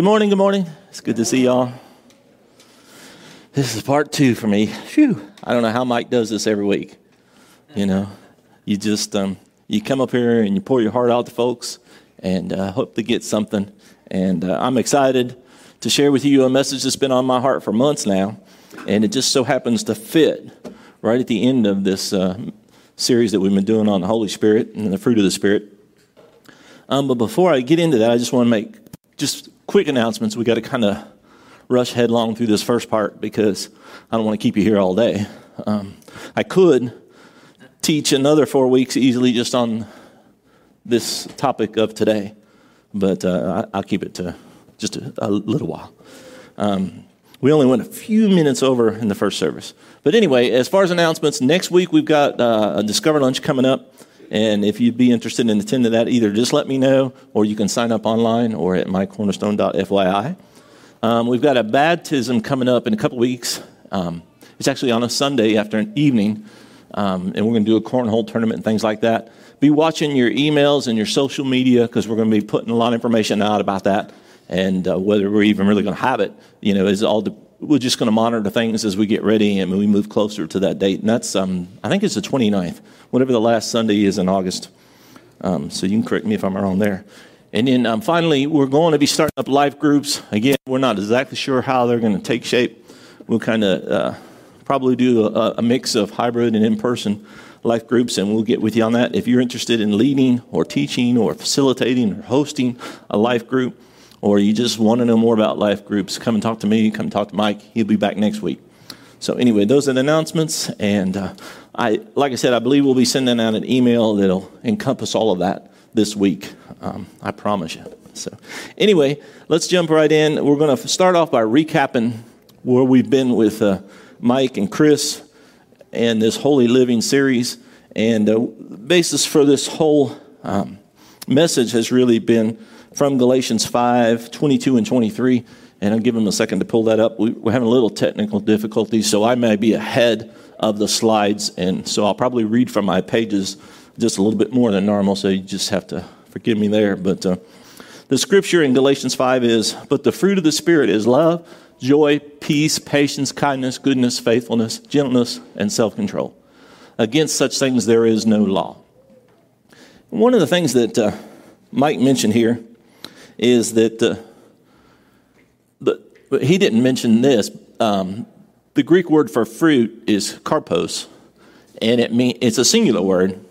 Good morning, good morning. It's good to see y'all. This is part two for me. Phew. I don't know how Mike does this every week. You know, you just um, you come up here and you pour your heart out to folks and uh, hope to get something. And uh, I'm excited to share with you a message that's been on my heart for months now, and it just so happens to fit right at the end of this uh, series that we've been doing on the Holy Spirit and the fruit of the Spirit. Um, but before I get into that, I just want to make just quick announcements. We got to kind of rush headlong through this first part because I don't want to keep you here all day. Um, I could teach another four weeks easily just on this topic of today, but uh, I, will keep it to just a, a little while. Um, we only went a few minutes over in the first service. But anyway, as far as announcements, next week we've got uh, a Discover Lunch coming up. And if you'd be interested in attending that, either just let me know or you can sign up online or at mycornerstone.fyi. Um, we've got a baptism coming up in a couple weeks. Um, it's actually on a Sunday after an evening, um, and we're going to do a cornhole tournament and things like that. Be watching your emails and your social media because we're going to be putting a lot of information out about that, and uh, whether we're even really going to have it, you know, is all. We're just going to monitor things as we get ready and we move closer to that date. And that's, um, I think it's the 29th, whatever the last Sunday is in August. Um, so you can correct me if I'm wrong there. And then um, finally, we're going to be starting up life groups. Again, we're not exactly sure how they're going to take shape. We'll kind of uh, probably do a, a, mix of hybrid and in person life groups, and we'll get with you on that. If you're interested in leading or teaching or facilitating or hosting a life group, or you just want to know more about life groups, come and talk to me, come talk to Mike. He'll be back next week. So, anyway, those are the announcements. And uh, I, like I said, I believe we'll be sending out an email that'll encompass all of that this week. Um, I promise you. So, anyway, let's jump right in. We're going to start off by recapping where we've been with uh, Mike and Chris and this Wholly Living series. And the uh, basis for this whole um, message has really been from Galatians 5 22 and 23. And I'll give them a second to pull that up. We, are having a little technical difficulty, so I may be ahead of the slides. And so I'll probably read from my pages just a little bit more than normal, so you just have to forgive me there. But uh, the scripture in Galatians 5 is But the fruit of the Spirit is love, joy, peace, patience, kindness, goodness, faithfulness, gentleness, and self control. Against such things there is no law. One of the things that uh, Mike mentioned here is that uh, the, he didn't mention this. Um, the Greek word for fruit is karpos, and it mean, it's a singular word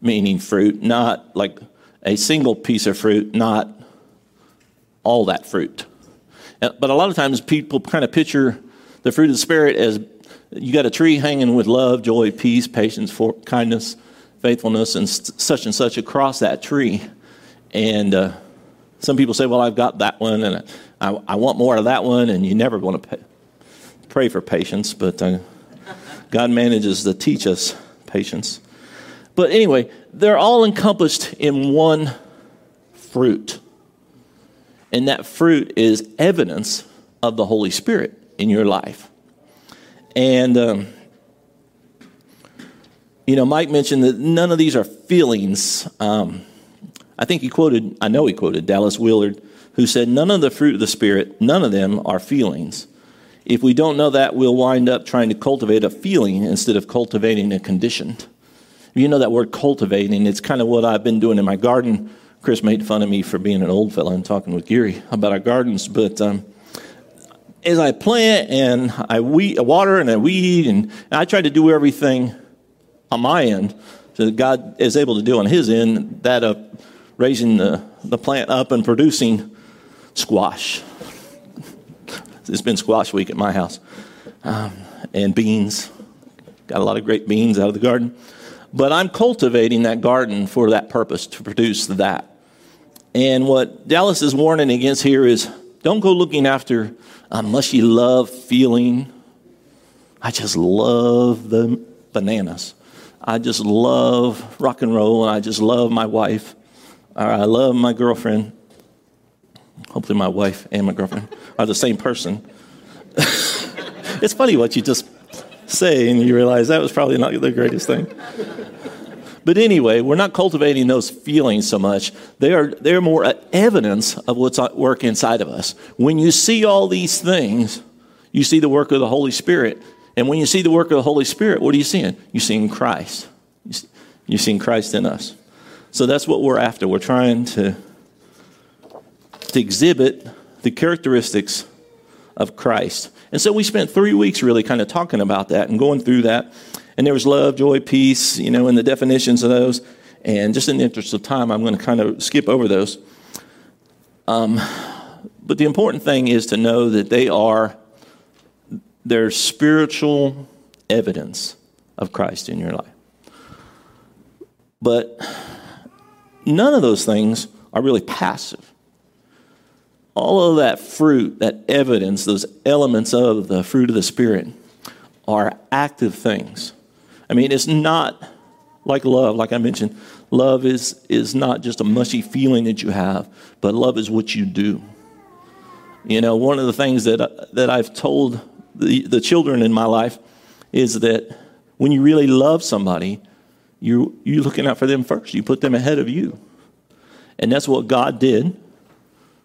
meaning fruit, not like a single piece of fruit, not all that fruit. Uh, but a lot of times people kind of picture the fruit of the Spirit as you got a tree hanging with love, joy, peace, patience, for, kindness, faithfulness, and such and such across that tree. And uh, some people say, well, I've got that one, and I, I want more of that one, and you never want to pay, pray for patience, but uh, God manages to teach us patience. But anyway, they're all encompassed in one fruit. And that fruit is evidence of the Holy Spirit in your life. And, um, you know, Mike mentioned that none of these are feelings. Um, I think he quoted, I know he quoted Dallas Willard, who said, None of the fruit of the Spirit, none of them are feelings. If we don't know that, we'll wind up trying to cultivate a feeling instead of cultivating a condition. You know that word cultivating, it's kind of what I've been doing in my garden. Chris made fun of me for being an old fellow and talking with Gary about our gardens, but um, as I plant and I weed, water and I weed, and I try to do everything on my end so that God is able to do on His end, that of raising the, the plant up and producing squash. It's been squash week at my house. Um, and beans. Got a lot of great beans out of the garden. But I'm cultivating that garden for that purpose, to produce that. And what Dallas is warning against here is don't go looking after a mushy love feeling. I just love the bananas. I just love rock and roll, and I just love my wife. I love my girlfriend. Hopefully, my wife and my girlfriend are the same person. it's funny what you just say, and you realize that was probably not the greatest thing. But anyway, we're not cultivating those feelings so much. They are, they're more evidence of what's at work inside of us. When you see all these things, you see the work of the Holy Spirit. And when you see the work of the Holy Spirit, what are you seeing? You're seeing Christ. You're seeing Christ in us. So that's what we're after. We're trying to, to exhibit the characteristics of Christ. And so we spent three weeks really kind of talking about that and going through that. And there was love, joy, peace, you know, and the definitions of those. And just in the interest of time, I'm going to kind of skip over those. Um, but the important thing is to know that they are their spiritual evidence of Christ in your life. But none of those things are really passive all of that fruit, that evidence, those elements of the fruit of the Spirit are active things. I mean, it's not like love, like I mentioned. Love is, is not just a mushy feeling that you have, but love is what you do. You know, one of the things that, that I've told the, the children in my life is that when you really love somebody, you, you're looking out for them first. You put them ahead of you. And that's what God did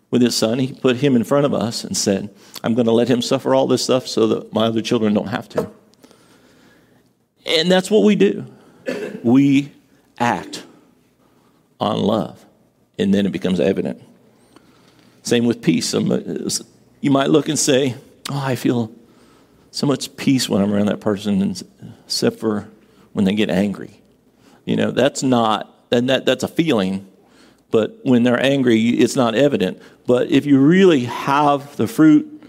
with his son. He put him in front of us and said, I'm going to let him suffer all this stuff so that my other children don't have to. And that's what we do. We act on love, and then it becomes evident. Same with peace. You might look and say, Oh, I feel so much peace when I'm around that person, except for when they get angry. You know, that's not, and that, that's a feeling, but when they're angry, it's not evident. But if you really have the fruit,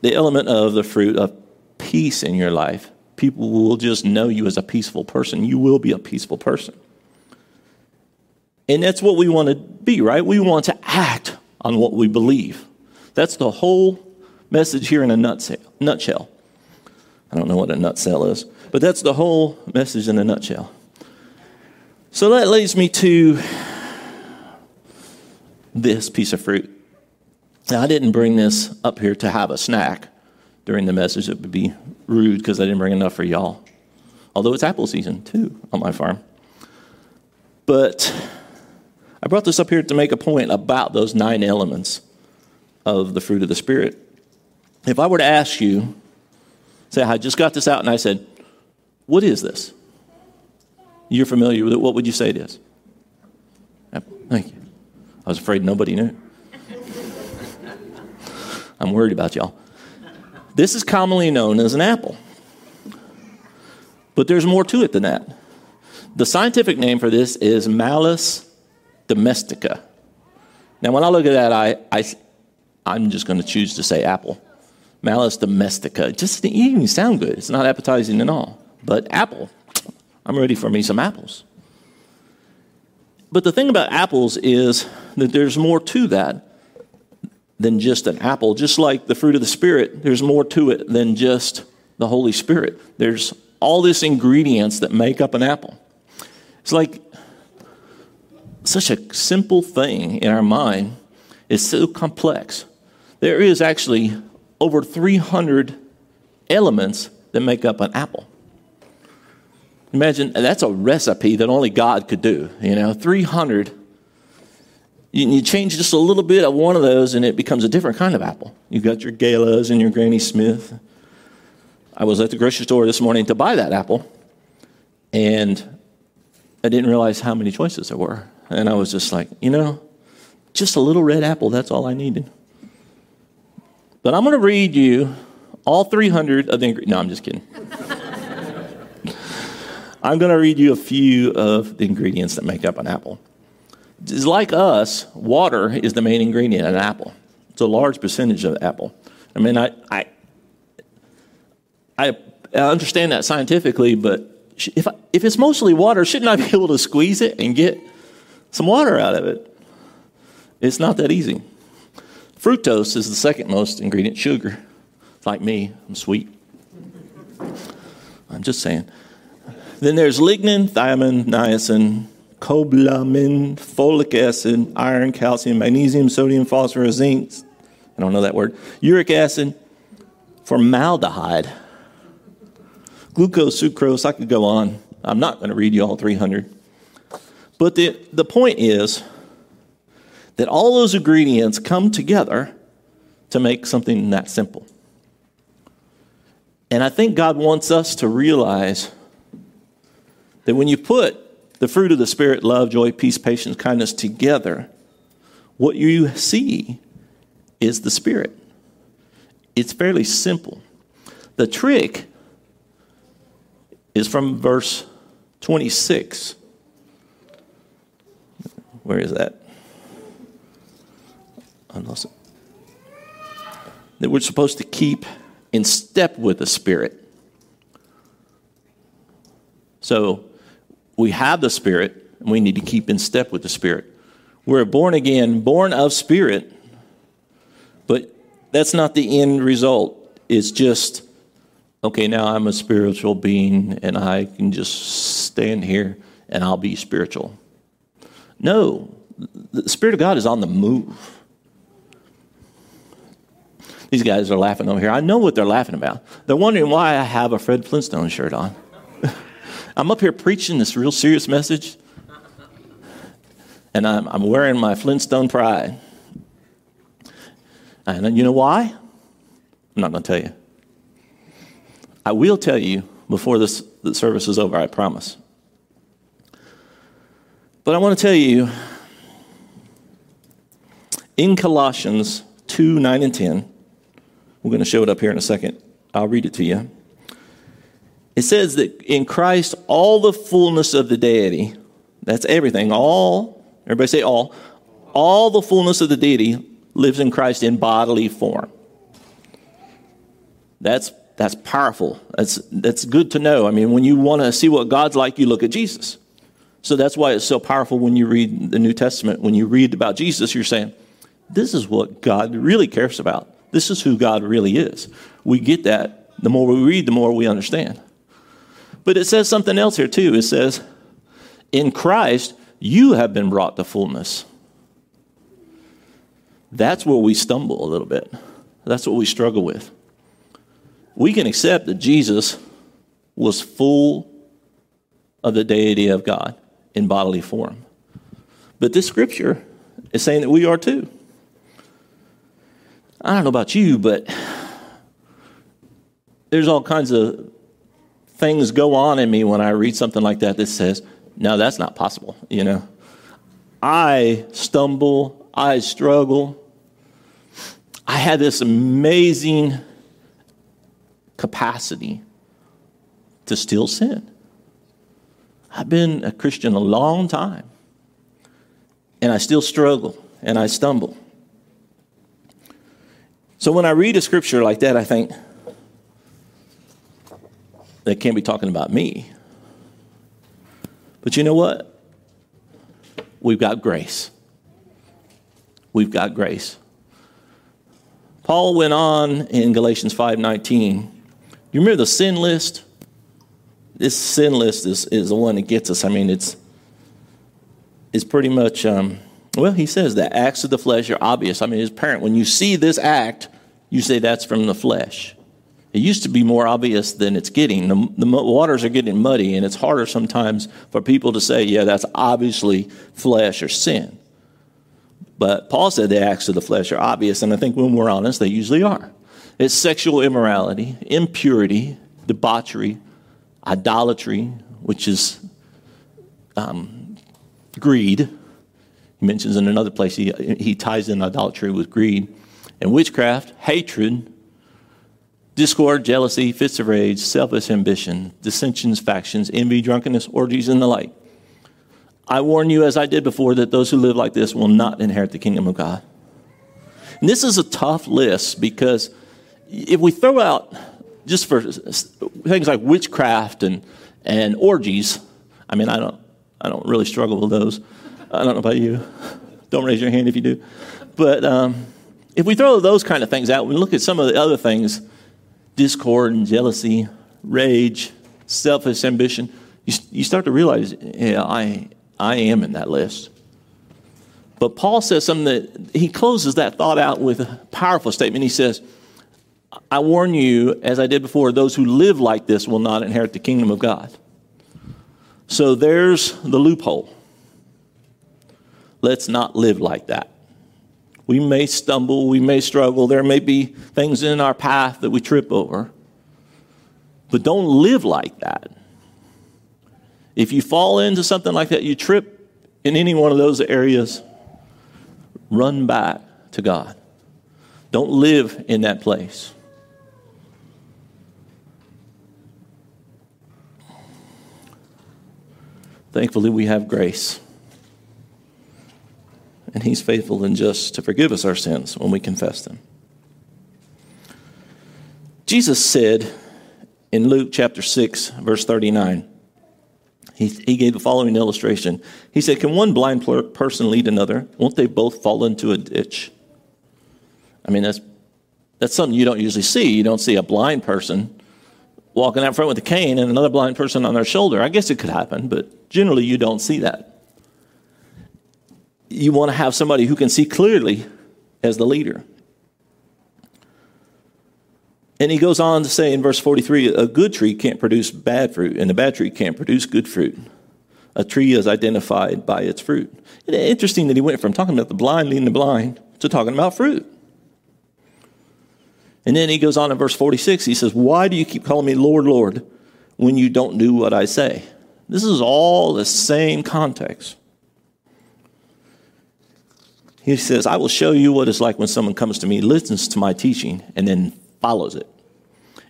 the element of the fruit of peace in your life, people will just know you as a peaceful person. You will be a peaceful person. And that's what we want to be, right? We want to act on what we believe. That's the whole message here in a nutshell. Nutshell, I don't know what a nutshell is, but that's the whole message in a nutshell. So that leads me to this piece of fruit. Now, I didn't bring this up here to have a snack during the message. It would be rude because I didn't bring enough for y'all. Although it's apple season too on my farm. But I brought this up here to make a point about those nine elements of the fruit of the Spirit. If I were to ask you, say, I just got this out and I said, What is this? You're familiar with it. What would you say it is? Thank you. I was afraid nobody knew. I'm worried about y'all. This is commonly known as an apple. But there's more to it than that. The scientific name for this is Malus domestica. Now, when I look at that, I, I, I'm just going to choose to say apple. Malus domestica. Just it doesn't even sound good. It's not appetizing at all. But apple, I'm ready for me some apples. But the thing about apples is that there's more to that than just an apple. Just like the fruit of the Spirit, there's more to it than just the Holy Spirit. There's all these ingredients that make up an apple. It's like such a simple thing in our mind is so complex. There is actually over 300 elements that make up an apple. Imagine that's a recipe that only God could do. You know, 300. You, you change just a little bit of one of those and it becomes a different kind of apple. You've got your Galas and your Granny Smith. I was at the grocery store this morning to buy that apple, and I didn't realize how many choices there were. And I was just like, you know, just a little red apple, that's all I needed. But I'm going to read you all 300 of the ingredients. No, I'm just kidding. I'm going to read you a few of the ingredients that make up an apple. Like us, water is the main ingredient in an apple. It's a large percentage of apple. I mean, I, I, I understand that scientifically, but if, I, if it's mostly water, shouldn't I be able to squeeze it and get some water out of it? It's not that easy. Fructose is the second most ingredient, sugar. Like me, I'm sweet. I'm just saying. Then there's lignin, thiamine, niacin, cobalamin, folic acid, iron, calcium, magnesium, sodium, phosphorus, zinc. I don't know that word. Uric acid, formaldehyde, glucose, sucrose. I could go on. I'm not going to read you all 300. But the, the point is that all those ingredients come together to make something that simple. And I think God wants us to realize that when you put the fruit of the Spirit, love, joy, peace, patience, kindness together, what you see is the Spirit. It's fairly simple. The trick is from verse 26. Where is that? I lost it. That we're supposed to keep in step with the Spirit. So we have the Spirit, and we need to keep in step with the Spirit. We're born again, born of Spirit, but that's not the end result. It's just, okay, now I'm a spiritual being and I can just stand here and I'll be spiritual. No, the Spirit of God is on the move. These guys are laughing over here. I know what they're laughing about. They're wondering why I have a Fred Flintstone shirt on. I'm up here preaching this real serious message, and I'm, I'm wearing my Flintstone pride. And you know why? I'm not going to tell you. I will tell you before this the service is over, I promise. But I want to tell you in Colossians 2 9 and 10, we're going to show it up here in a second. I'll read it to you. It says that in Christ, all the fullness of the deity, that's everything, all, everybody say all, all the fullness of the deity lives in Christ in bodily form. That's, that's powerful. That's, that's good to know. I mean, when you want to see what God's like, you look at Jesus. So that's why it's so powerful when you read the New Testament. When you read about Jesus, you're saying, this is what God really cares about. This is who God really is. We get that. The more we read, the more we understand. But it says something else here, too. It says, In Christ, you have been brought to fullness. That's where we stumble a little bit. That's what we struggle with. We can accept that Jesus was full of the deity of God in bodily form. But this scripture is saying that we are too. I don't know about you, but there's all kinds of things go on in me when I read something like that that says, no, that's not possible, you know. I stumble, I struggle. I had this amazing capacity to still sin. I've been a Christian a long time, and I still struggle and I stumble. So when I read a scripture like that, I think, they can't be talking about me. But you know what? We've got grace. We've got grace. Paul went on in Galatians 5:19. You remember the sin list? This sin list is, is the one that gets us. I mean, it's it's pretty much um, well, he says that acts of the flesh are obvious. I mean, it's apparent. When you see this act, you say that's from the flesh. It used to be more obvious than it's getting. The, the waters are getting muddy, and it's harder sometimes for people to say, yeah, that's obviously flesh or sin. But Paul said the acts of the flesh are obvious, and I think when we're honest, they usually are. It's sexual immorality, impurity, debauchery, idolatry, which is um, greed, he mentions in another place, he, he ties in idolatry with greed and witchcraft, hatred, discord, jealousy, fits of rage, selfish ambition, dissensions, factions, envy, drunkenness, orgies, and the like. I warn you, as I did before, that those who live like this will not inherit the kingdom of God. And this is a tough list because if we throw out just for things like witchcraft and, and orgies, I mean, I don't, I don't really struggle with those. I don't know about you. Don't raise your hand if you do. But um, if we throw those kind of things out, we look at some of the other things discord and jealousy, rage, selfish ambition you, you start to realize, yeah, I, I am in that list. But Paul says something that he closes that thought out with a powerful statement. He says, I warn you, as I did before, those who live like this will not inherit the kingdom of God. So there's the loophole. Let's not live like that. We may stumble, we may struggle, there may be things in our path that we trip over, but don't live like that. If you fall into something like that, you trip in any one of those areas, run back to God. Don't live in that place. Thankfully, we have grace. And He's faithful and just to forgive us our sins when we confess them. Jesus said in Luke chapter 6, verse 39, he, he gave the following illustration. He said, Can one blind person lead another? Won't they both fall into a ditch? I mean, that's, that's something you don't usually see. You don't see a blind person walking out front with a cane and another blind person on their shoulder. I guess it could happen, but generally you don't see that. You want to have somebody who can see clearly as the leader. And he goes on to say in verse 43 a good tree can't produce bad fruit, and a bad tree can't produce good fruit. A tree is identified by its fruit. It's interesting that he went from talking about the blind leading the blind to talking about fruit. And then he goes on in verse 46, he says, Why do you keep calling me Lord, Lord, when you don't do what I say? This is all the same context. He says, I will show you what it's like when someone comes to me, listens to my teaching, and then follows it.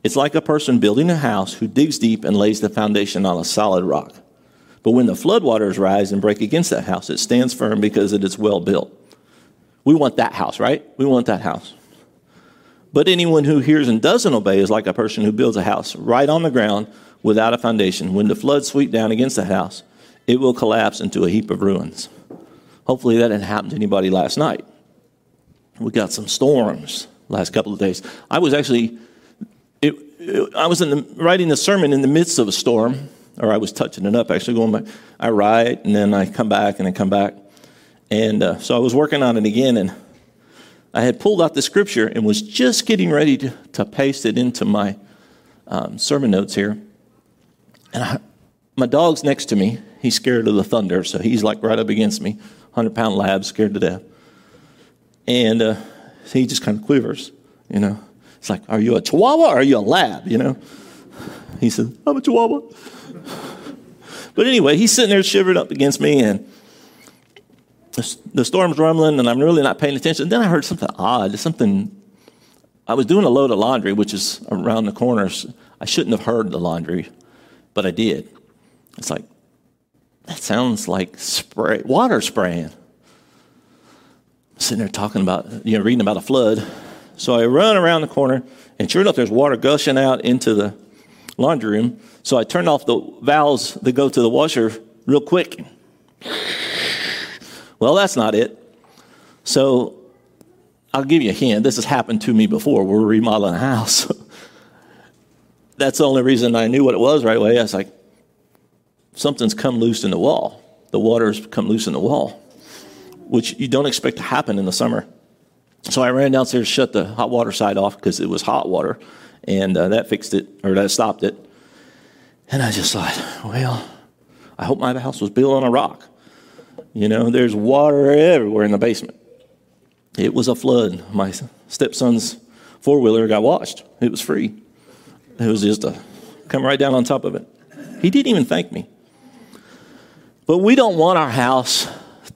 It's like a person building a house who digs deep and lays the foundation on a solid rock. But when the floodwaters rise and break against that house, it stands firm because it is well built. We want that house, right? We want that house. But anyone who hears and doesn't obey is like a person who builds a house right on the ground without a foundation. When the floods sweep down against the house, it will collapse into a heap of ruins. Hopefully, that didn't happen to anybody last night. We got some storms last couple of days. I was actually, it, it, I was the, writing the sermon in the midst of a storm, or I was touching it up actually. Going back, I write and then I come back and I come back, and uh, so I was working on it again and I had pulled out the scripture and was just getting ready to, to paste it into my um, sermon notes here. And I, my dog's next to me. He's scared of the thunder, so he's like right up against me, 100 pound lab, scared to death. And uh, he just kind of quivers, you know. It's like, are you a chihuahua or are you a lab, you know? He said, I'm a chihuahua. But anyway, he's sitting there shivering up against me, and the storm's rumbling and I'm really not paying attention. And Then I heard something odd, something. I was doing a load of laundry, which is around the corners. I shouldn't have heard the laundry, but I did. It's like, that sounds like spray, water spraying. I'm sitting there talking about, you know, reading about a flood. So I run around the corner, and sure enough, there's water gushing out into the laundry room. So I turn off the valves that go to the washer real quick. Well, that's not it. So I'll give you a hint. This has happened to me before. We're remodeling a house. that's the only reason I knew what it was right away. I was like, something's come loose in the wall. The water's come loose in the wall, which you don't expect to happen in the summer. So I ran downstairs, shut the hot water side off because it was hot water, and uh, that fixed it, or that stopped it. And I just thought, well, I hope my house was built on a rock. You know, there's water everywhere in the basement. It was a flood. My stepson's four wheeler got washed. It was free. It was just a come right down on top of it. He didn't even thank me. But we don't want our house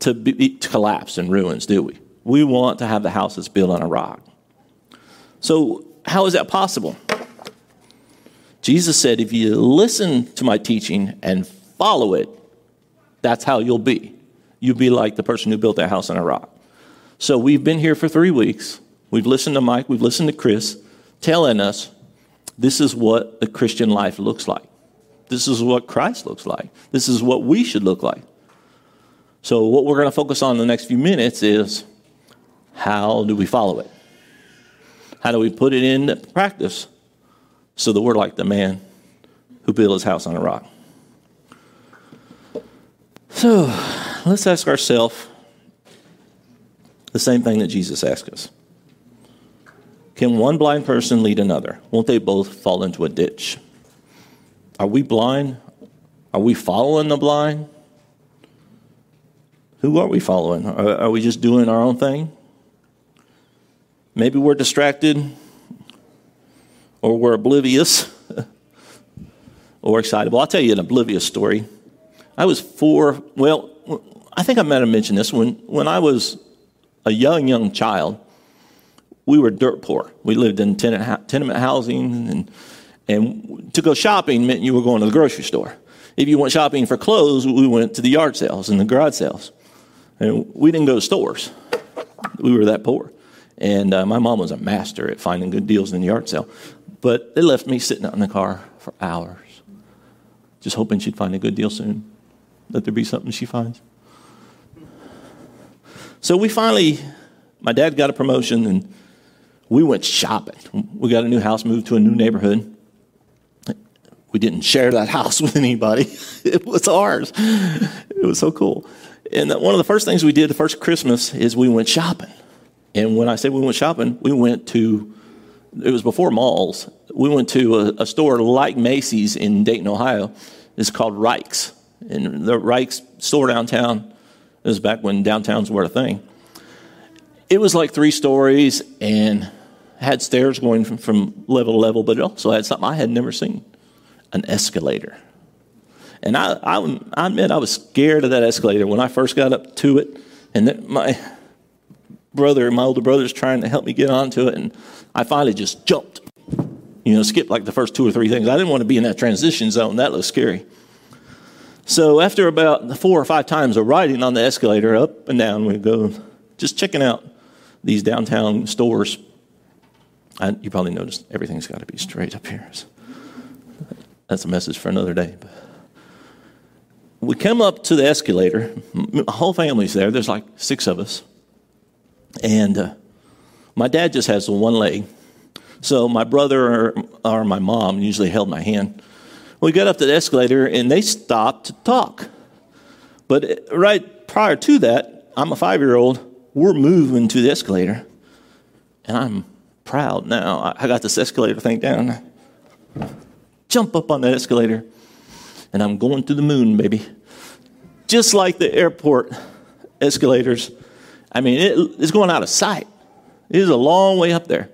to, be, to collapse in ruins, do we? We want to have the house that's built on a rock. So, how is that possible? Jesus said, if you listen to my teaching and follow it, that's how you'll be You'll be like the person who built that house on a rock. So we've been here for three weeks. We've listened to Mike, we've listened to Chris telling us this is what the Christian life looks like. This is what Christ looks like. This is what we should look like. So, what we're going to focus on in the next few minutes is how do we follow it? How do we put it into practice so that we're like the man who built his house on a rock? So, let's ask ourselves the same thing that Jesus asked us. Can one blind person lead another? Won't they both fall into a ditch? Are we blind? Are we following the blind? Who are we following? Are, are we just doing our own thing? Maybe we're distracted or we're oblivious or excitable. I'll tell you an oblivious story. I was four, well, I think I might have mentioned this. When, when I was a young, young child, we were dirt poor. We lived in tenement housing, and, and to go shopping meant you were going to the grocery store. If you went shopping for clothes, we went to the yard sales and the garage sales. And we didn't go to stores. We were that poor. And uh, my mom was a master at finding good deals in the yard sale. But they left me sitting out in the car for hours, just hoping she'd find a good deal soon, that there'd be something she finds. So we finally, my dad got a promotion and we went shopping. We got a new house, moved to a new neighborhood. We didn't share that house with anybody, it was ours. It was so cool. And one of the first things we did the first Christmas is we went shopping. And when I say we went shopping, we went to, it was before malls. We went to a, a store like Macy's in Dayton, Ohio. It's called Rike's. And the Rike's store downtown it was back when downtowns were a thing. It was like three stories and had stairs going from, from level to level, but it also had something I had never seen an escalator. And I, I, I admit I was scared of that escalator when I first got up to it. And my brother, my older brother, was trying to help me get onto it. And I finally just jumped, you know, skipped like the first two or three things. I didn't want to be in that transition zone. That looked scary. So after about four or five times of riding on the escalator up and down, we go just checking out these downtown stores. I, you probably noticed everything's got to be straight up here. So that's a message for another day. We come up to the escalator. My whole family's there. There's like six of us. And uh, my dad just has one leg. So my brother or, or my mom usually held my hand we got up to the escalator and they stopped to talk. But right prior to that, I'm a five year old. We're moving to the escalator. And I'm proud now. I got this escalator thing down. Jump up on that escalator. And I'm going to the moon, baby. Just like the airport escalators. I mean, it, it's going out of sight. It is a long way up there.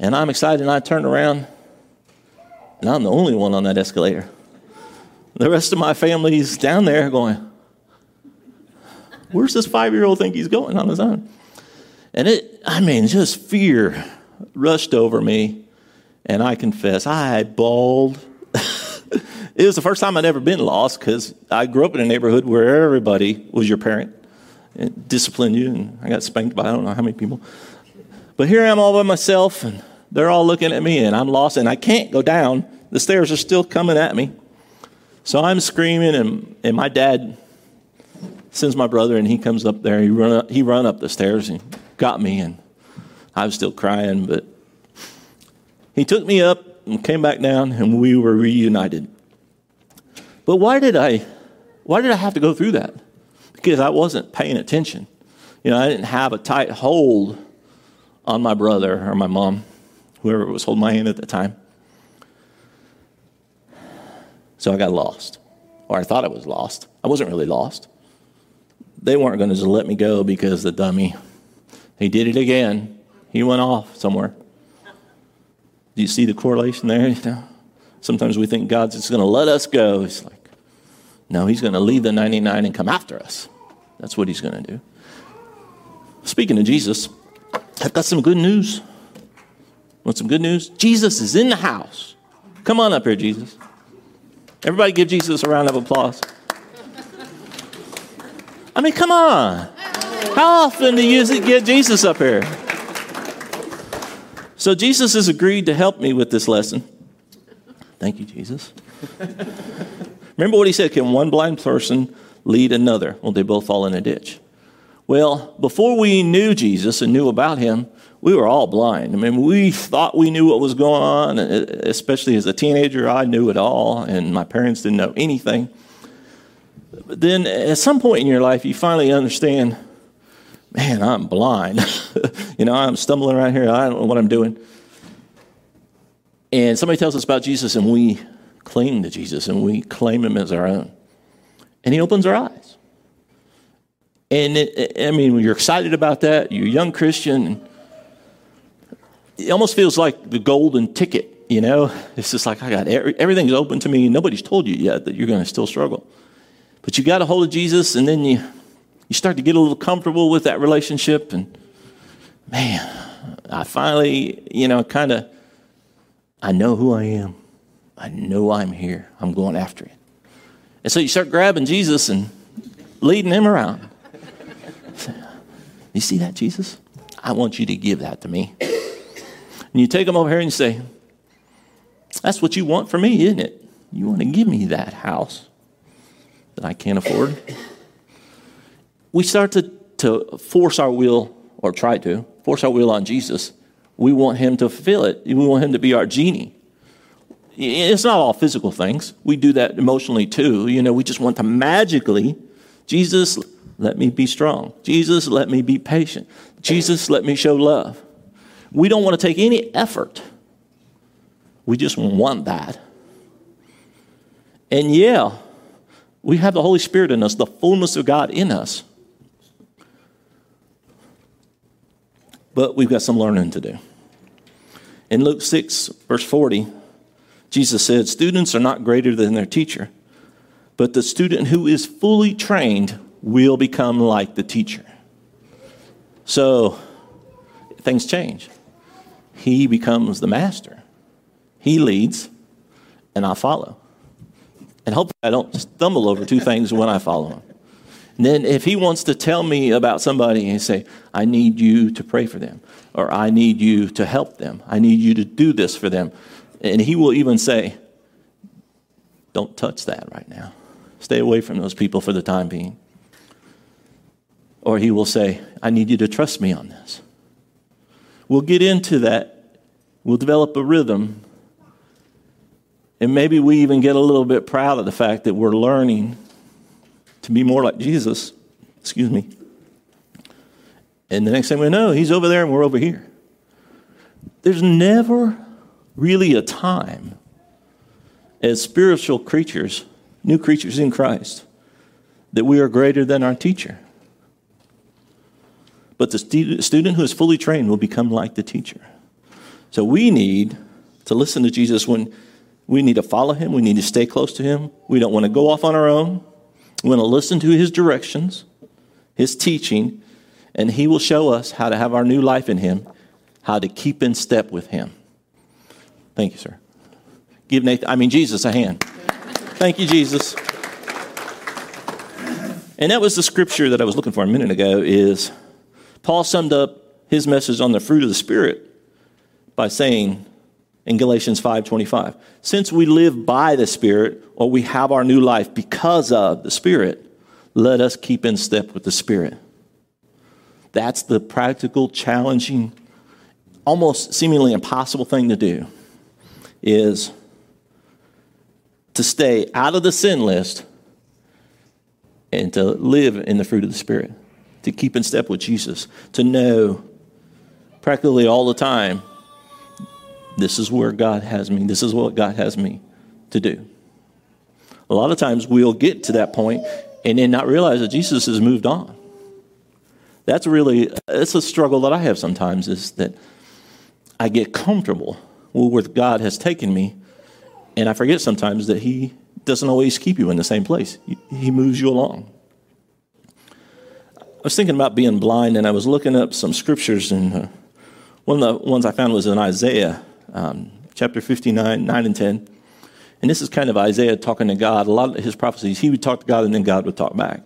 And I'm excited, and I turn around, and I'm the only one on that escalator. The rest of my family's down there going, Where's this five year old think he's going on his own? And it, I mean, just fear rushed over me. And I confess, I bawled. it was the first time I'd ever been lost because I grew up in a neighborhood where everybody was your parent and disciplined you. And I got spanked by I don't know how many people. But here I am all by myself. And they're all looking at me and I'm lost and I can't go down. The stairs are still coming at me. So I'm screaming and, and my dad sends my brother and he comes up there. He run up, he run up the stairs and got me and I was still crying, but he took me up and came back down and we were reunited. But why did I why did I have to go through that? Because I wasn't paying attention. You know, I didn't have a tight hold on my brother or my mom whoever was holding my hand at the time. So I got lost, or I thought I was lost. I wasn't really lost. They weren't going to just let me go because the dummy, he did it again. He went off somewhere. Do you see the correlation there? Sometimes we think God's just going to let us go. He's like, no, he's going to leave the 99 and come after us. That's what he's going to do. Speaking of Jesus, I've got some good news. Want some good news? Jesus is in the house. Come on up here, Jesus. Everybody give Jesus a round of applause. I mean, come on. How often do you get Jesus up here? So, Jesus has agreed to help me with this lesson. Thank you, Jesus. Remember what he said can one blind person lead another? Well, they both fall in a ditch. Well, before we knew Jesus and knew about him, we were all blind. I mean, we thought we knew what was going on, uh, especially as a teenager. I knew it all, and my parents didn't know anything. But then at some point in your life, you finally understand man, I'm blind. you know, I'm stumbling around here. I don't know what I'm doing. And somebody tells us about Jesus, and we cling to Jesus and we claim him as our own. And he opens our eyes. And it, I mean, when you're excited about that, you're a young Christian, it almost feels like the golden ticket, you know? It's just like, I got every, everything's open to me. Nobody's told you yet that you're going to still struggle. But you got a hold of Jesus, and then you, you start to get a little comfortable with that relationship. And man, I finally, you know, kind of, I know who I am. I know I'm here. I'm going after it. And so you start grabbing Jesus and leading him around. You see that, Jesus? I want you to give that to me. And you take him over here and you say, That's what you want for me, isn't it? You want to give me that house that I can't afford? We start to, to force our will, or try to, force our will on Jesus. We want him to fulfill it, we want him to be our genie. It's not all physical things. We do that emotionally too. You know, we just want to magically, Jesus, let me be strong. Jesus, let me be patient. Jesus, let me show love. We don't want to take any effort. We just want that. And yeah, we have the Holy Spirit in us, the fullness of God in us. But we've got some learning to do. In Luke 6, verse 40, Jesus said, Students are not greater than their teacher, but the student who is fully trained will become like the teacher. So things change. He becomes the master, he leads, and I follow. And hopefully, I don't stumble over two things when I follow him. Then, if he wants to tell me about somebody and say, I need you to pray for them, or I need you to help them, I need you to do this for them, and he will even say, Don't touch that right now. Stay away from those people for the time being. Or he will say, I need you to trust me on this. We'll get into that. We'll develop a rhythm. And maybe we even get a little bit proud of the fact that we're learning to be more like Jesus. Excuse me. And the next thing we know, he's over there and we're over here. There's never really a time as spiritual creatures, new creatures in Christ, that we are greater than our teacher. But the student who is fully trained will become like the teacher. So we need to listen to Jesus when we need to follow him, we need to stay close to him. We don't want to go off on our own. We want to listen to his directions, his teaching, and he will show us how to have our new life in him, how to keep in step with him. Thank you, sir. Give Nathan, I mean, Jesus, a hand. Thank you, Jesus. And that was the scripture that I was looking for a minute ago is Paul summed up his message on the fruit of the spirit by saying in Galatians 5:25, since we live by the spirit or we have our new life because of the spirit, let us keep in step with the spirit. That's the practical, challenging, almost seemingly impossible thing to do is to stay out of the sin list and to live in the fruit of the Spirit, to keep in step with Jesus, to know practically all the time this is where God has me, this is what God has me to do. A lot of times we'll get to that point and then not realize that Jesus has moved on. That's really, it's a struggle that I have sometimes is that I get comfortable with where God has taken me. And I forget sometimes that He doesn't always keep you in the same place, He moves you along. I was thinking about being blind, and I was looking up some scriptures, and uh, one of the ones I found was in Isaiah um, chapter 59, 9 and 10. And this is kind of Isaiah talking to God. A lot of his prophecies, he would talk to God, and then God would talk back.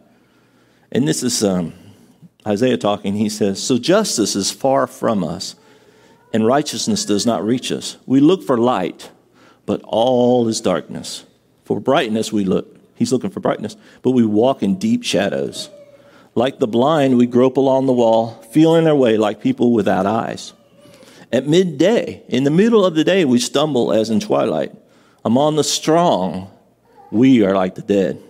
And this is um, Isaiah talking. He says, So justice is far from us and righteousness does not reach us. We look for light, but all is darkness. For brightness, we look. He's looking for brightness, but we walk in deep shadows. Like the blind, we grope along the wall, feeling our way like people without eyes. At midday, in the middle of the day, we stumble as in twilight. Among the strong, we are like the dead.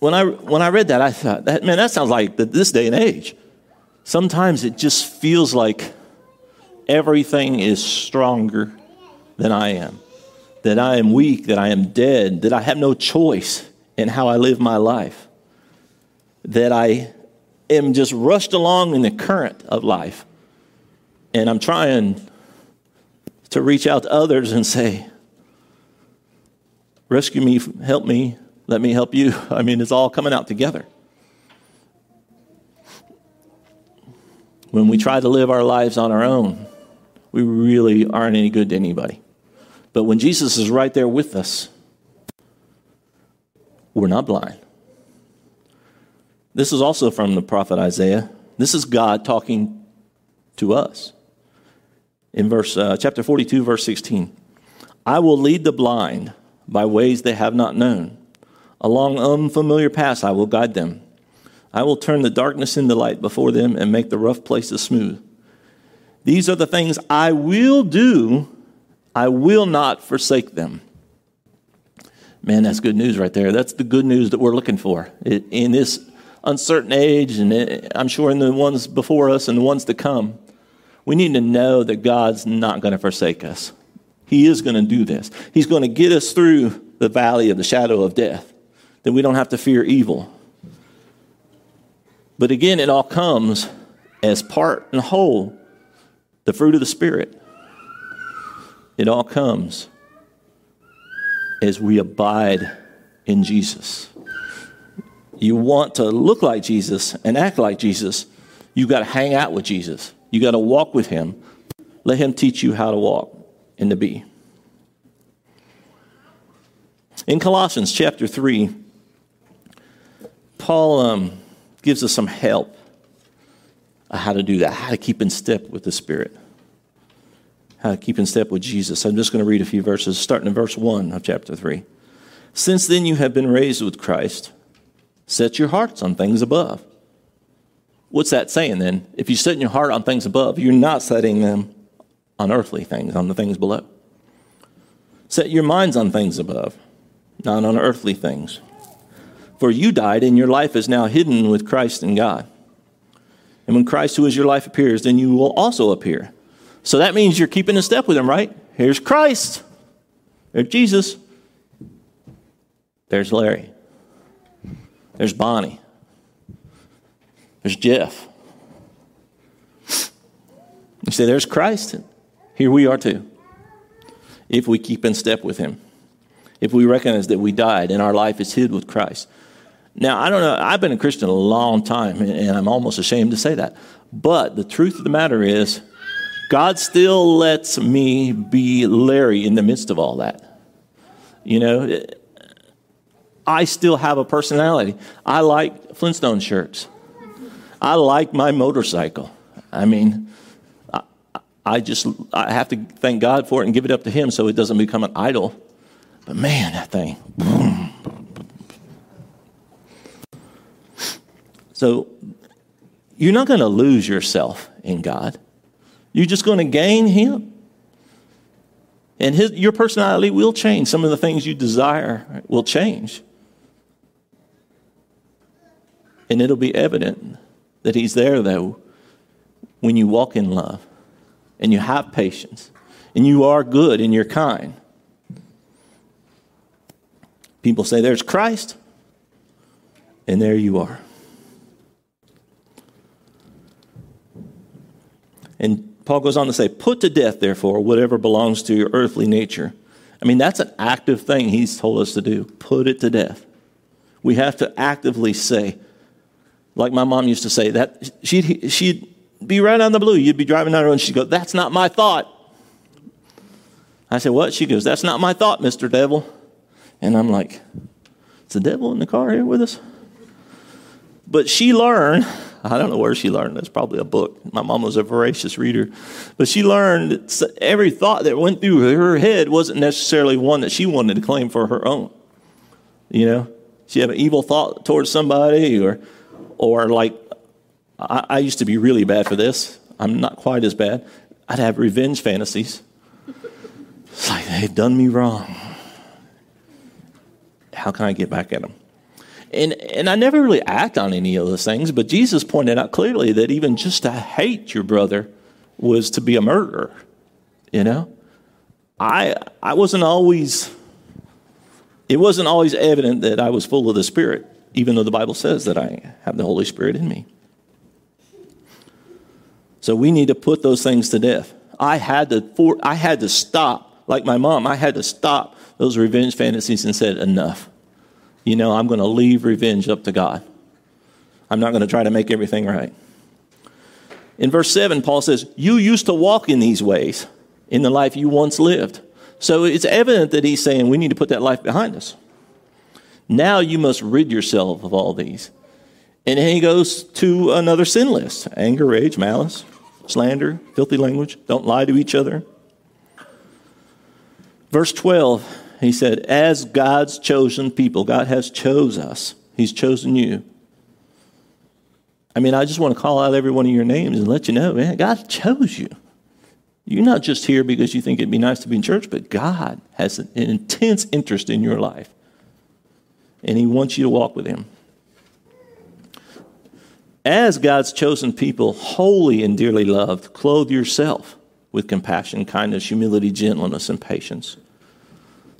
When I, when I read that, I thought, that, man, that sounds like this day and age. Sometimes it just feels like everything is stronger than I am, that I am weak, that I am dead, that I have no choice in how I live my life. that I am just rushed along in the current of life. And I'm trying to reach out to others and say, rescue me, help me, let me help you. I mean, it's all coming out together. When we try to live our lives on our own, we really aren't any good to anybody. But when Jesus is right there with us, we're not blind. This is also from the prophet Isaiah. This is God talking to us. In verse uh, chapter 42 verse 16. I will lead the blind by ways they have not known. Along unfamiliar paths I will guide them. I will turn the darkness into light before them and make the rough places smooth. These are the things I will do. I will not forsake them. Man, that's good news right there. That's the good news that we're looking for in this uncertain age, and I'm sure in the ones before us and the ones to come. We need to know that God's not going to forsake us. He is going to do this. He's going to get us through the valley of the shadow of death, that we don't have to fear evil. But again, it all comes as part and whole the fruit of the Spirit. It all comes as we abide in Jesus. You want to look like Jesus and act like Jesus, you've got to hang out with Jesus. You got to walk with him. Let him teach you how to walk and to be. In Colossians chapter 3, Paul um, gives us some help on how to do that, how to keep in step with the Spirit, how to keep in step with Jesus. I'm just going to read a few verses, starting in verse 1 of chapter 3. Since then you have been raised with Christ, set your hearts on things above. What's that saying then? If you set your heart on things above, you're not setting them on earthly things, on the things below. Set your minds on things above, not on earthly things. For you died, and your life is now hidden with Christ in God. And when Christ, who is your life, appears, then you will also appear. So that means you're keeping in step with him, right? Here's Christ. There's Jesus. There's Larry. There's Bonnie. There's Jeff. You say, there's Christ. Here we are too. If we keep in step with him. If we recognize that we died and our life is hid with Christ. Now, I don't know, I've been a Christian a long time, and I'm almost ashamed to say that. But the truth of the matter is, God still lets me be Larry in the midst of all that. You know, I still have a personality. I like Flintstone shirts. I like my motorcycle. I mean, I, I just I have to thank God for it and give it up to Him so it doesn't become an idol. But man, that thing. Boom. So you're not going to lose yourself in God. You're just going to gain Him. And his, your personality will change. Some of the things you desire will change. And it'll be evident that He's there, though, when you walk in love and you have patience and you are good and you're kind. People say, There's Christ, and there you are. And Paul goes on to say, Put to death, therefore, whatever belongs to your earthly nature. I mean, that's an active thing he's told us to do. Put it to death. We have to actively say, like my mom used to say, that she'd, she'd be right on the blue. You'd be driving down the road and she'd go, That's not my thought. I said, What? She goes, That's not my thought, Mr. Devil. And I'm like, Is the devil in the car here with us? But she learned I don't know where she learned. That's probably a book. My mom was a voracious reader. But she learned every thought that went through her head wasn't necessarily one that she wanted to claim for her own. You know, she had an evil thought towards somebody, or, or like, I, I used to be really bad for this. I'm not quite as bad. I'd have revenge fantasies. It's like they've done me wrong. How can I get back at them? And, and I never really act on any of those things, but Jesus pointed out clearly that even just to hate your brother was to be a murderer. You know? I, I wasn't always, it wasn't always evident that I was full of the Spirit even though the Bible says that I have the Holy Spirit in me. So we need to put those things to death. I had to, for, I had to stop, like my mom, I had to stop those revenge fantasies and said, enough. You know, I'm going to leave revenge up to God. I'm not going to try to make everything right. In verse 7, Paul says, You used to walk in these ways in the life you once lived. So it's evident that he's saying we need to put that life behind us. Now you must rid yourself of all these. And then he goes to another sin list anger, rage, malice, slander, filthy language. Don't lie to each other. Verse 12, he said, As God's chosen people, God has chose us. He's chosen you. I mean, I just want to call out every one of your names and let you know, man, God chose you. You're not just here because you think it'd be nice to be in church, but God has an intense interest in your life. And He wants you to walk with Him. As God's chosen people, holy and dearly loved, clothe yourself with compassion, kindness, humility, gentleness, and patience.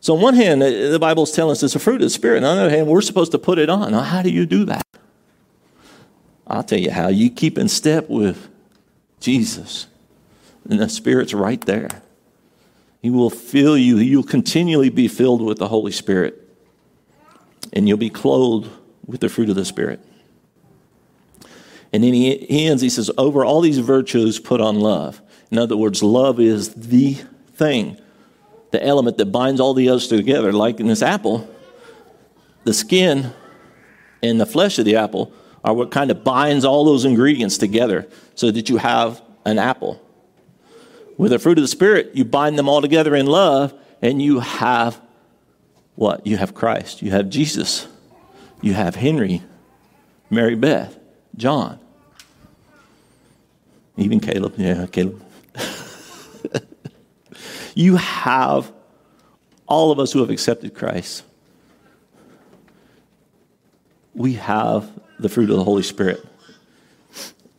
So, on one hand, the Bible is telling us it's a fruit of the Spirit. On the other hand, we're supposed to put it on. Now, how do you do that? I'll tell you how. You keep in step with Jesus, and the Spirit's right there. He will fill you. You'll continually be filled with the Holy Spirit, and you'll be clothed with the fruit of the Spirit. And then he ends, he says, over all these virtues, put on love. In other words, love is the thing, the element that binds all the others together. Like in this apple, the skin and the flesh of the apple are what kind of binds all those ingredients together so that you have an apple. With the fruit of the Spirit, you bind them all together in love, and you have what? You have Christ. You have Jesus. You have Henry, Mary Beth, John, even Caleb. Yeah, Caleb. you have all of us who have accepted Christ. We have the fruit of the Holy Spirit.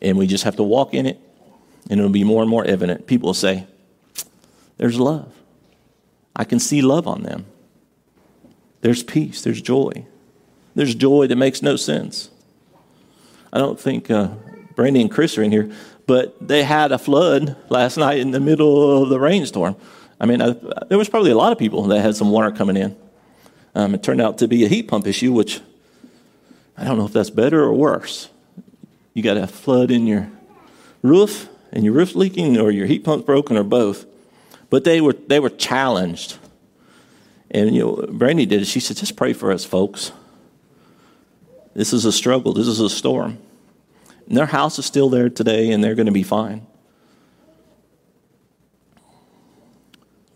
And we just have to walk in it, and it'll be more and more evident. People will say, There's love. I can see love on them. There's peace, there's joy. There's joy that makes no sense. I don't think uh, Brandy and Chris are in here, but they had a flood last night in the middle of the rainstorm. I mean, I, there was probably a lot of people that had some water coming in. Um, it turned out to be a heat pump issue, which I don't know if that's better or worse. You got a flood in your roof, and your roof's leaking, or your heat pump's broken, or both. But they were they were challenged, and you know, Brandy did it. She said, "Just pray for us, folks. This is a struggle. This is a storm. And their house is still there today, and they're going to be fine."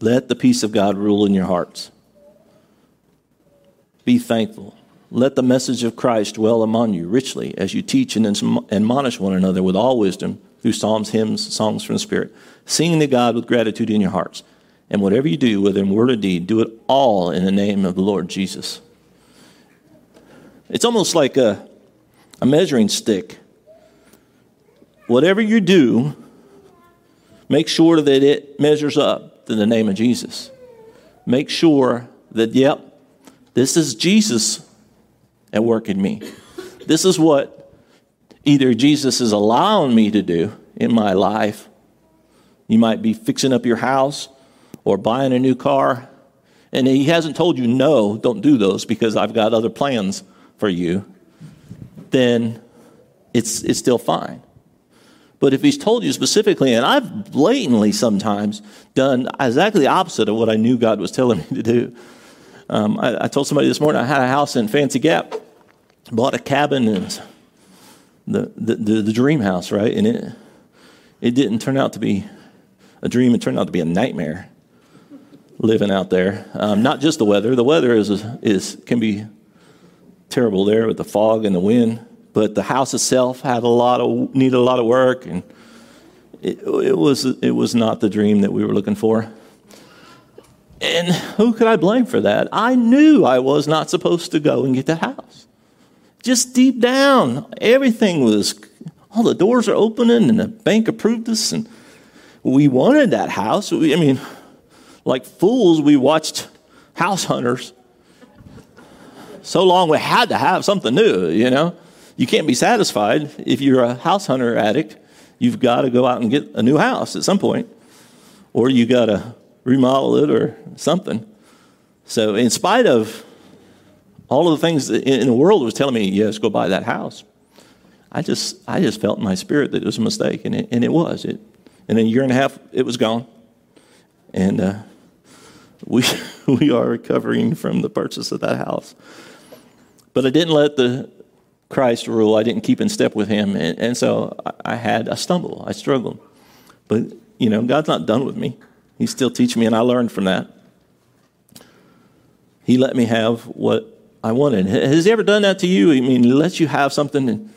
Let the peace of God rule in your hearts. Be thankful. Let the message of Christ dwell among you richly as you teach and admonish one another with all wisdom through psalms, hymns, songs from the Spirit, singing to God with gratitude in your hearts. And whatever you do, whether in word or deed, do it all in the name of the Lord Jesus. It's almost like a, a measuring stick. Whatever you do, make sure that it measures up to the name of Jesus. Make sure that, yep, this is Jesus at work in me. This is what either Jesus is allowing me to do in my life. You might be fixing up your house or buying a new car, and he hasn't told you, no, don't do those because I've got other plans for you, then it's, it's still fine. But if he's told you specifically, and I've blatantly sometimes done exactly the opposite of what I knew God was telling me to do. Um, I, I, told somebody this morning I had a house in Fancy Gap, bought a cabin and the, the, the, the dream house, right? And it, it didn't turn out to be a dream, it turned out to be a nightmare living out there. Um, not just the weather, the weather is, is, can be terrible there with the fog and the wind, but the house itself had a lot of, needed a lot of work, and it, it, was, it was not the dream that we were looking for. And who could I blame for that? I knew I was not supposed to go and get that house just deep down, everything was, all the doors are opening and the bank approved us. And we wanted that house. We, I mean, like fools, we watched House Hunters. so long we had to have something new, you know. You can't be satisfied if you're a house hunter addict. You've got to go out and get a new house at some point, or you got to remodel it or something. So, in spite of all of the things in the world was telling me, yes, go buy that house, I just, I just felt in my spirit that it was a mistake, and it, and it was. It, and in a year and a half, it was gone. And uh, we, we are recovering from the purchase of that house. But I didn't let the Christ rule. I didn't keep in step with him. And, and so I had a stumble. I struggled. But, you know, God's not done with me. He's still teaching me, and I learned from that. He let me have what I wanted. Has he ever done that to you? I mean, he lets you have something. And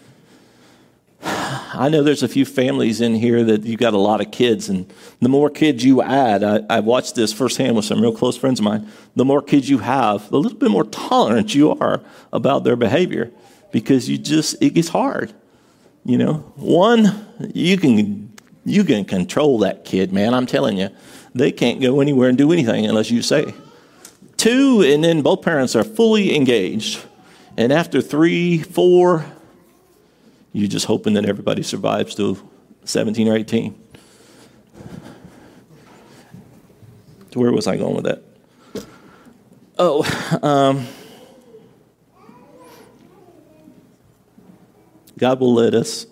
I know there's a few families in here that you've got a lot of kids, and the more kids you add, I, I watched this firsthand with some real close friends of mine. The more kids you have, the little bit more tolerant you are about their behavior because you just it gets hard. You know, one you can you can control that kid, man. I'm telling you, they can't go anywhere and do anything unless you say. Two, and then both parents are fully engaged, and after three, four, you're just hoping that everybody survives to 17 or 18. Where was I going with that? Oh, um, God will let us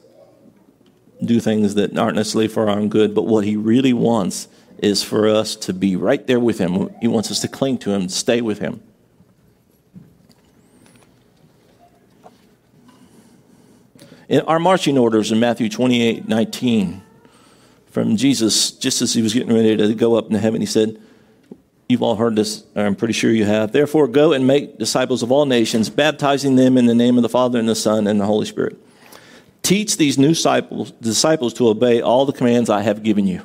do things that aren't necessarily for our own good, but what He really wants is for us to be right there with Him. He wants us to cling to Him, stay with Him. In our marching orders in Matthew 28 19, from Jesus, just as he was getting ready to go up into heaven, he said, You've all heard this, I'm pretty sure you have. Therefore, go and make disciples of all nations, baptizing them in the name of the Father and the Son and the Holy Spirit Teach these new disciples, disciples to obey all the commands I have given you.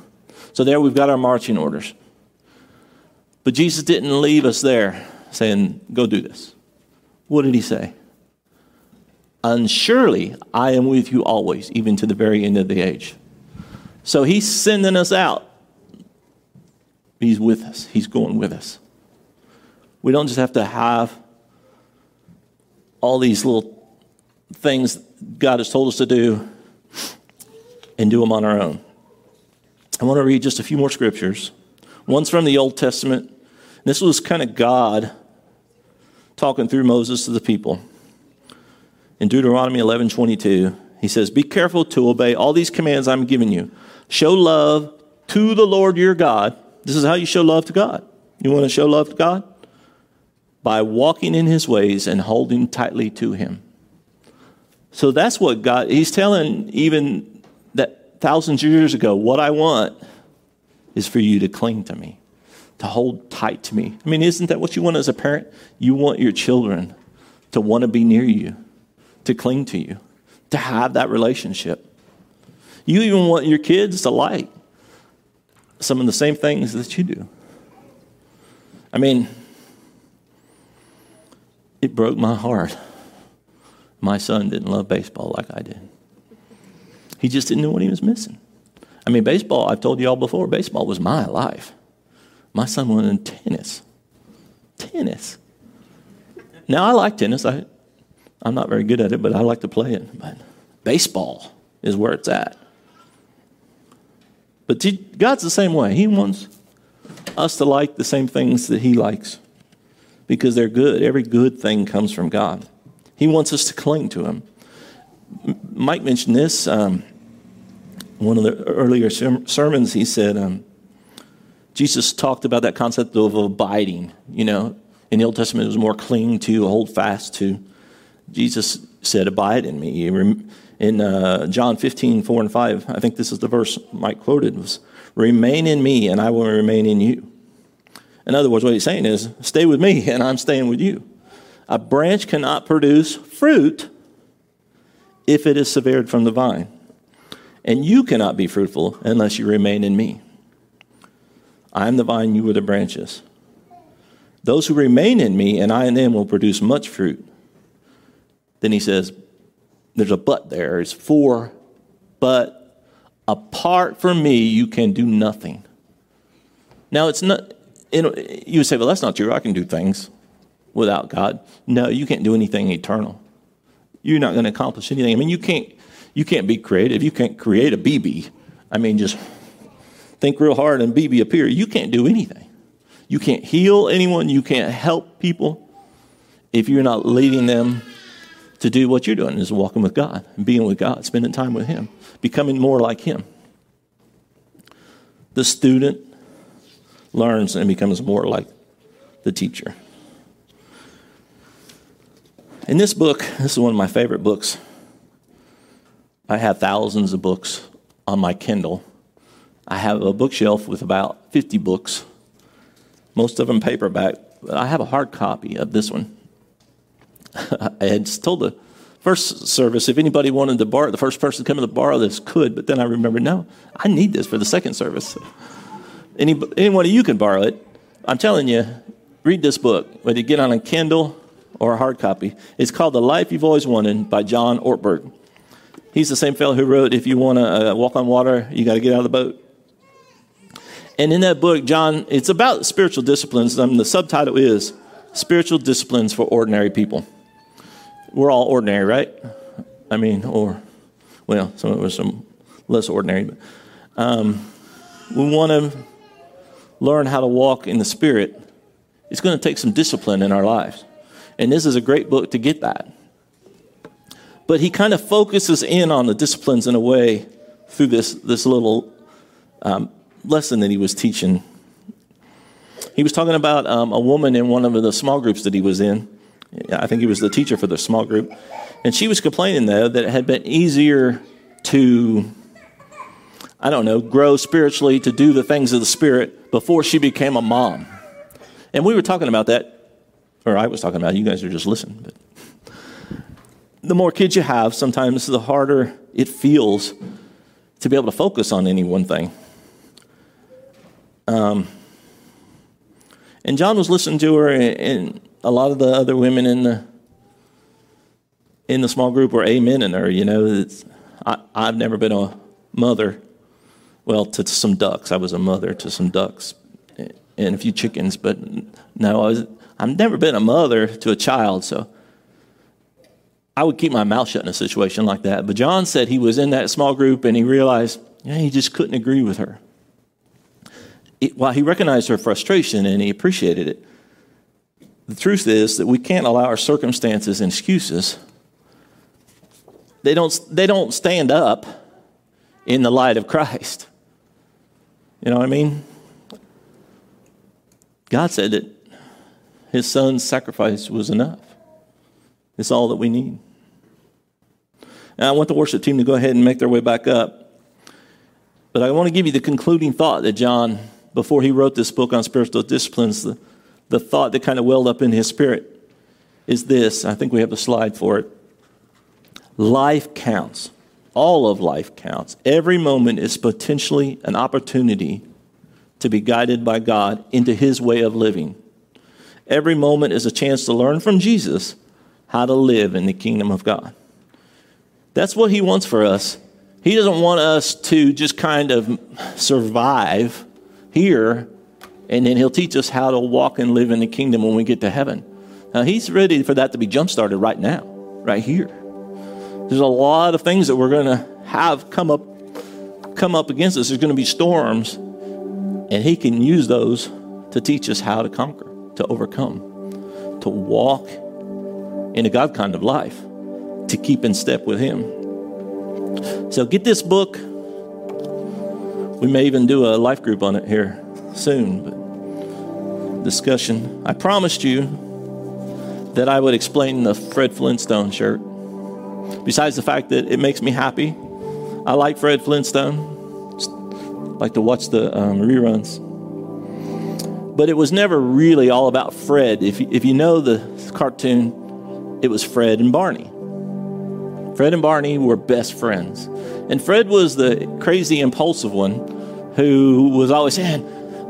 So there we've got our marching orders. But Jesus didn't leave us there saying, Go do this. What did he say? And surely I am with you always, even to the very end of the age. So he's sending us out. He's with us, he's going with us. We don't just have to have all these little things God has told us to do and do them on our own. I want to read just a few more scriptures. One's from the Old Testament. This was kind of God talking through Moses to the people. In Deuteronomy 11 22, he says, Be careful to obey all these commands I'm giving you. Show love to the Lord your God. This is how you show love to God. You want to show love to God? By walking in his ways and holding tightly to him. So that's what God, He's telling even that thousands of years ago, what I want is for you to cling to me, to hold tight to me. I mean, isn't that what you want as a parent? You want your children to want to be near you, to cling to you, to have that relationship. You even want your kids to like some of the same things that you do. I mean, it broke my heart my son didn't love baseball like I did. He just didn't know what he was missing. I mean, baseball, I've told you all before, baseball was my life. My son wanted tennis. Tennis. Now, I like tennis. I, I'm not very good at it, but I like to play it. But baseball is where it's at. But God's the same way. He wants us to like the same things that He likes because they're good. Every good thing comes from God. He wants us to cling to Him. Mike mentioned this. Um, one of the earlier sermons, he said, um, Jesus talked about that concept of abiding. You know, in the Old Testament, it was more cling to, hold fast to. Jesus said, Abide in me. In uh, John 15, 4 and 5, I think this is the verse Mike quoted, was, Remain in me, and I will remain in you. In other words, what he's saying is, Stay with me, and I'm staying with you. A branch cannot produce fruit if it is severed from the vine. And you cannot be fruitful unless you remain in me. I am the vine, you are the branches. Those who remain in me and I in them will produce much fruit. Then he says, there's a but there. It's for, but apart from me, you can do nothing. Now, it's not, you, would say, well, that's not true. I can do things. without God. No, you can't do anything eternal. You're not going to accomplish anything. I mean, you can't you can't be creative. You can't create a BB. I mean, just think real hard and BB appear. You can't do anything. You can't heal anyone. You can't help people if you're not leading them to do what you're doing is walking with God, being with God, spending time with Him, becoming more like Him. The student learns and becomes more like the teacher. In this book, this is one of my favorite books. I have thousands of books on my Kindle. I have a bookshelf with about 50 books, most of them paperback, but I have a hard copy of this one. I had told the first service if anybody wanted to borrow, the first person to come to borrow this could, but then I remembered, no, I need this for the second service. Any, any one of you can borrow it. I'm telling you, read this book, whether you get on a Kindle or a hard copy. It's called The Life You've Always Wanted by John Ortberg. He's the same fellow who wrote, If you want to uh, walk on water, you got to get out of the boat. And in that book, John, it's about spiritual disciplines. Um, the subtitle is Spiritual Disciplines for Ordinary People. We're all ordinary, right? I mean, or, well, some of us are less ordinary, but um, we want to learn how to walk in the Spirit. It's going to take some discipline in our lives. And this is a great book to get that. But he kind of focuses in on the disciplines in a way through this, this little um, lesson that he was teaching. He was talking about um, a woman in one of the small groups that he was in. I think he was the teacher for the small group. And she was complaining, though, that it had been easier to, I don't know, grow spiritually, to do the things of the Spirit before she became a mom. And we were talking about that, or I was talking about it, you guys are just listening. But the more kids you have, sometimes the harder it feels to be able to focus on any one thing. Um, and John was listening to her, and a lot of the other women in the in the small group were amen in her. You know, I, I've never been a mother. Well, to, some ducks, I was a mother to some ducks and a few chickens, but no, I was. I've never been a mother to a child, so I would keep my mouth shut in a situation like that. But John said he was in that small group and he realized he just couldn't agree with her it, while he recognized her frustration and he appreciated it, the truth is that we can't allow our circumstances and excuses. They don't, they don't stand up in the light of Christ. You know what I mean? God said that his son's sacrifice was enough. It's all that we need. And I want the worship team to go ahead and make their way back up. But I want to give you the concluding thought that John before he wrote this book on spiritual disciplines, the, the thought that kind of welled up in his spirit is this. I think we have a slide for it. Life counts. All of life counts. Every moment is potentially an opportunity to be guided by God into his way of living. Every moment is a chance to learn from Jesus how to live in the kingdom of God. That's what he wants for us. He doesn't want us to just kind of survive here, and then He'll teach us how to walk and live in the kingdom when we get to heaven. Now, He's ready for that to be jump started right now, right here. There's a lot of things that we're going to have come up, come up against us. There's going to be storms, and He can use those to teach us how to conquer, to overcome, to walk in a God kind of life, to keep in step with Him. So get this book we may even do a life group on it here soon, but discussion. I promised you that I would explain the Fred Flintstone shirt. Besides the fact that it makes me happy, I like Fred Flintstone. Just like to watch the um, reruns. But it was never really all about Fred. If, if you know the cartoon, it was Fred and Barney. Fred and Barney were best friends. And Fred was the crazy, impulsive one who was always saying,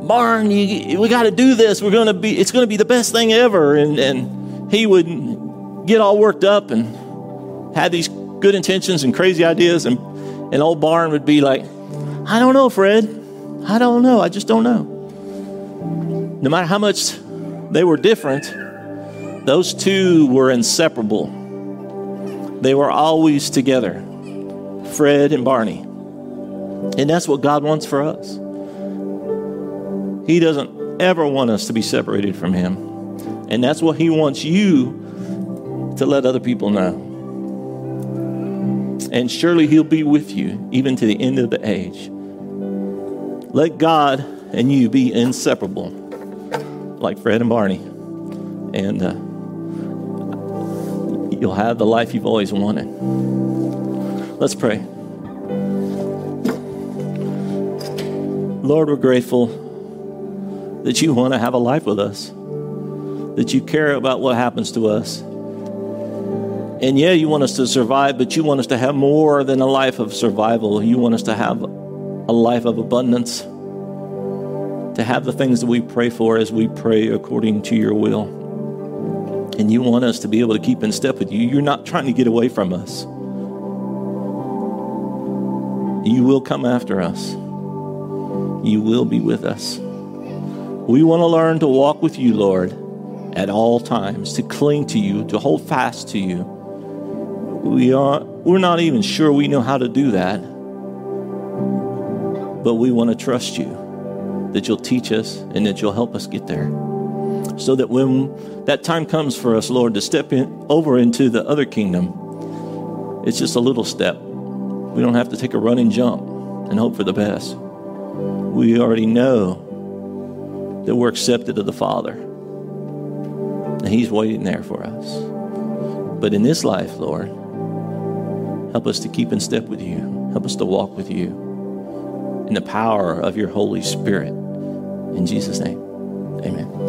Barn, you, we got to do this. We're going to be, it's going to be the best thing ever. And, and he would get all worked up and had these good intentions and crazy ideas. And, and old Barn would be like, I don't know, Fred. I don't know. I just don't know. No matter how much they were different, Those two were inseparable. They were always together, Fred and Barney. And that's what God wants for us. He doesn't ever want us to be separated from Him. And that's what He wants you to let other people know. And surely He'll be with you even to the end of the age. Let God and you be inseparable, like Fred and Barney. And uh, you'll have the life you've always wanted. Let's pray. Lord, we're grateful that you want to have a life with us, that you care about what happens to us. And yeah, you want us to survive, but you want us to have more than a life of survival. You want us to have a life of abundance, to have the things that we pray for as we pray according to your will. And you want us to be able to keep in step with you. You're not trying to get away from us. You will come after us. You will be with us. We want to learn to walk with you, Lord, at all times, to cling to you, to hold fast to you. We are we're not even sure we know how to do that. But we want to trust you that you'll teach us and that you'll help us get there. So that when that time comes for us, Lord, to step in over into the other kingdom, it's just a little step. We don't have to take a running jump and hope for the best. We already know that we're accepted of the Father. And He's waiting there for us. But in this life, Lord, help us to keep in step with you. Help us to walk with you in the power of your Holy Spirit. In Jesus' name, amen.